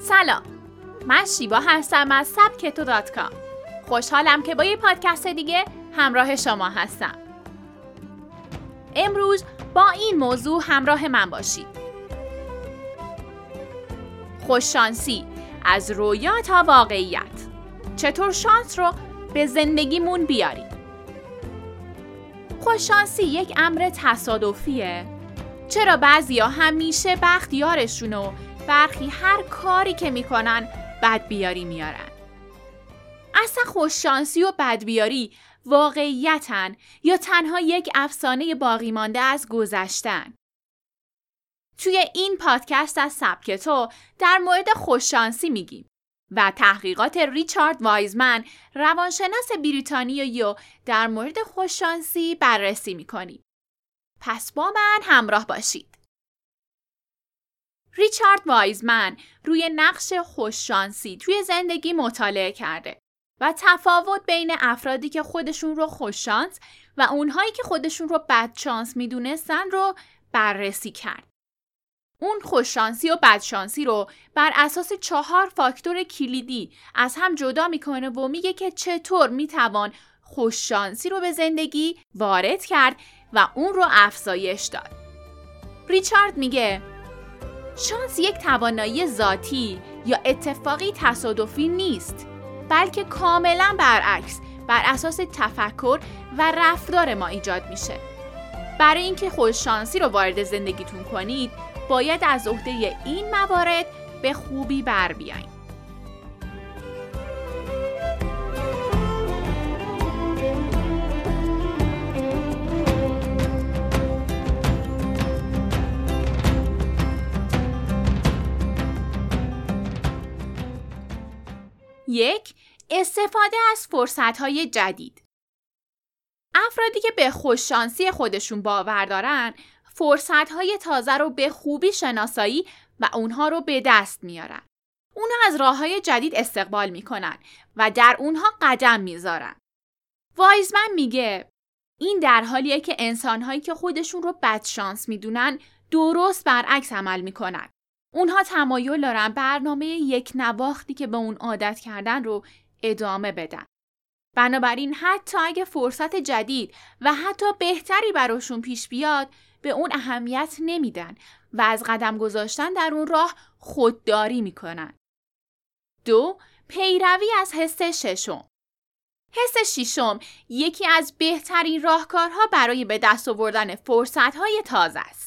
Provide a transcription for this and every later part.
سلام. من شیوا هستم از سبکتو دات کام. خوشحالم که با یه پادکست دیگه همراه شما هستم. امروز با این موضوع همراه من باشید. خوششانسی از رویا تا واقعیت. چطور شانس رو به زندگیمون بیاریم؟ خوششانسی یک امر تصادفیه. چرا بعضیا همیشه بخت یارشون و برخی هر کاری که می‌کنن بدبیاری میارن اصلا خوششانسی و بدبیاری واقعیتن یا تنها یک افسانه باقی مانده از گذشتن توی این پادکست از سبک تو در مورد خوششانسی میگیم و تحقیقات ریچارد وایزمن روانشناس بریتانیایی در مورد خوششانسی بررسی می‌کنیم. پس با من همراه باشید. ریچارد وایزمن روی نقش خوششانسی توی زندگی مطالعه کرده و تفاوت بین افرادی که خودشون رو خوششانس و اونهایی که خودشون رو بدشانس می‌دونستن رو بررسی کرد. اون خوششانسی و بدشانسی رو بر اساس چهار فاکتور کلیدی از هم جدا می‌کنه و میگه که چطور می‌توان خوششانسی رو به زندگی وارد کرد و اون رو افزایش داد. ریچارد میگه شانس یک توانایی ذاتی یا اتفاقی تصادفی نیست بلکه کاملا برعکس بر اساس تفکر و رفتار ما ایجاد میشه. برای اینکه خوششانسی رو وارد زندگیتون کنید باید از عهده این موارد به خوبی بر بیاین. یک استفاده از فرصتهای جدید افرادی که به خوششانسی خودشون باور دارن فرصتهای تازه رو به خوبی شناسایی و اونها رو به دست میارن. اونها از راه های جدید استقبال می‌کنن و در اونها قدم می‌ذارن. وایزمن میگه این در حالیه که انسانهایی که خودشون رو بدشانس می‌دونن درست برعکس عمل می‌کنن. اونها تمایل دارن برنامه یک نواختی که به اون عادت کردن رو ادامه بدن. بنابراین حتی اگه فرصت جدید و حتی بهتری براشون پیش بیاد به اون اهمیت نمیدن و از قدم گذاشتن در اون راه خودداری می‌کنن. دو، پیروی از حس ششم. حس ششم یکی از بهترین راهکارها برای به دست آوردن فرصتهای تازه است.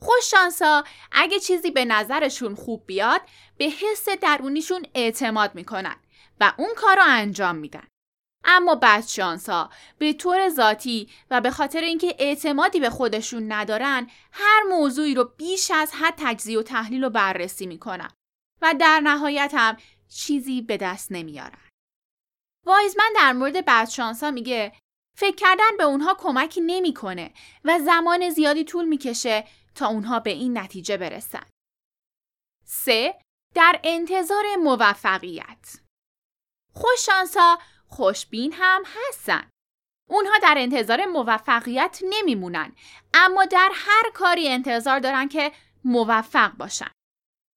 خوششانسا اگه چیزی به نظرشون خوب بیاد به حس درونیشون اعتماد می‌کنن و اون کار رو انجام میدن. اما بدشانس ها به طور ذاتی و به خاطر اینکه اعتمادی به خودشون ندارن هر موضوعی رو بیش از حد تجزیه و تحلیل و بررسی می‌کنن و در نهایت هم چیزی به دست نمیارن. وایزمن در مورد بدشانس ها میگه فکر کردن به اونها کمکی نمی‌کنه و زمان زیادی طول می‌کشه تا اونها به این نتیجه برسن. 3. در انتظار موفقیت خوششانسا خوشبین هم هستن. اونها در انتظار موفقیت نمیمونن اما در هر کاری انتظار دارن که موفق باشن.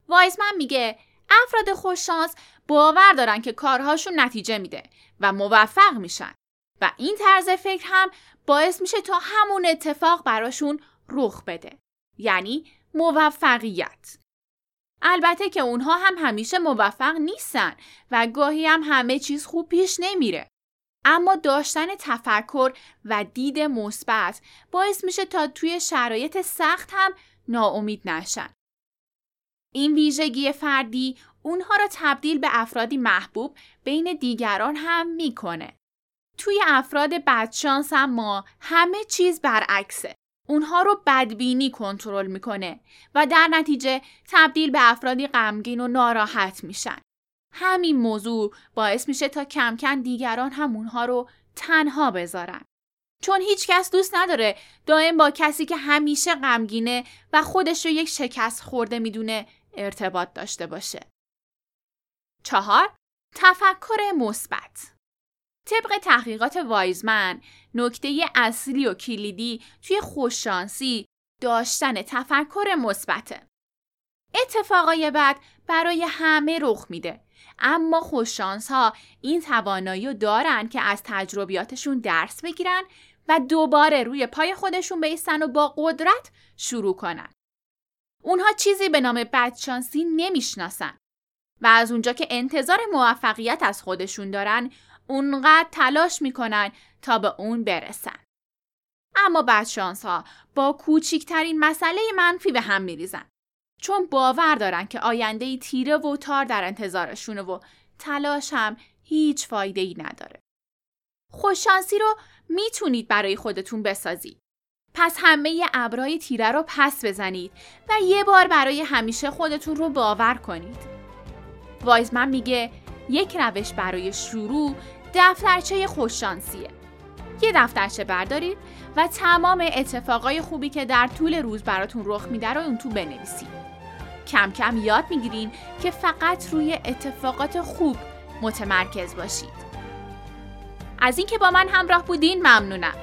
وایزمن میگه افراد خوششانس باور دارن که کارهاشون نتیجه میده و موفق میشن و این طرز فکر هم باعث میشه تا همون اتفاق براشون رخ بده. یعنی موفقیت. البته که اونها هم همیشه موفق نیستن و گاهی هم همه چیز خوب پیش نمیره. اما داشتن تفکر و دید مثبت باعث میشه تا توی شرایط سخت هم ناامید نشن. این ویژگی فردی اونها را تبدیل به افرادی محبوب بین دیگران هم می‌کنه. توی افراد بدشانس ما همه چیز برعکسه. اونها رو بدبینی کنترل می‌کنه و در نتیجه تبدیل به افرادی غمگین و ناراحت میشن. همین موضوع باعث میشه تا کم کم دیگران هم اونها رو تنها بذارن. چون هیچ کس دوست نداره دائم با کسی که همیشه غمگینه و خودش رو یک شکست خورده می‌دونه ارتباط داشته باشه. چهار تفکر مثبت طبق تحقیقات وایزمن نکته اصلی و کلیدی توی خوششانسی داشتن تفکر مثبته. اتفاقای بعد برای همه رخ میده اما خوششانس ها این توانایی رو دارن که از تجربیاتشون درس بگیرن و دوباره روی پای خودشون بیستن و با قدرت شروع کنن. اونها چیزی به نام بدشانسی نمی‌شناسن و از اونجا که انتظار موفقیت از خودشون دارن اونقدر تلاش می‌کنن تا به اون برسن. اما بدشانس ها با کوچیکترین مسئله منفی به هم میریزن. چون باور دارن که آینده تیره و تار در انتظارشونه و تلاش هم هیچ فایده ای نداره. خوششانسی رو می‌تونید برای خودتون بسازید. پس همه ابرای تیره رو پس بزنید و یه بار برای همیشه خودتون رو باور کنید. وایزمن میگه یک روش برای شروع دفترچه خوششانسیه. یه دفترچه بردارید و تمام اتفاقای خوبی که در طول روز براتون رخ میده رو اون تو بنویسید. کم کم یاد می‌گیرین که فقط روی اتفاقات خوب متمرکز باشید. از اینکه با من همراه بودین ممنونم.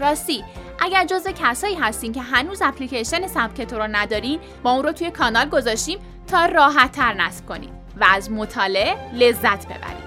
راستی اگر جز کسایی هستین که هنوز اپلیکیشن سبکتو رو ندارین ما اون رو توی کانال گذاشتیم تا راحت تر نصب کنید و از مطالعه لذت ببرید.